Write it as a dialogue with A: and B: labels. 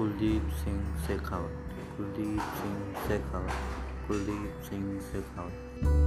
A: Kuldeep Singh Shekhawat. Kuldeep Singh Shekhawat. Kuldeep Singh Shekhawat.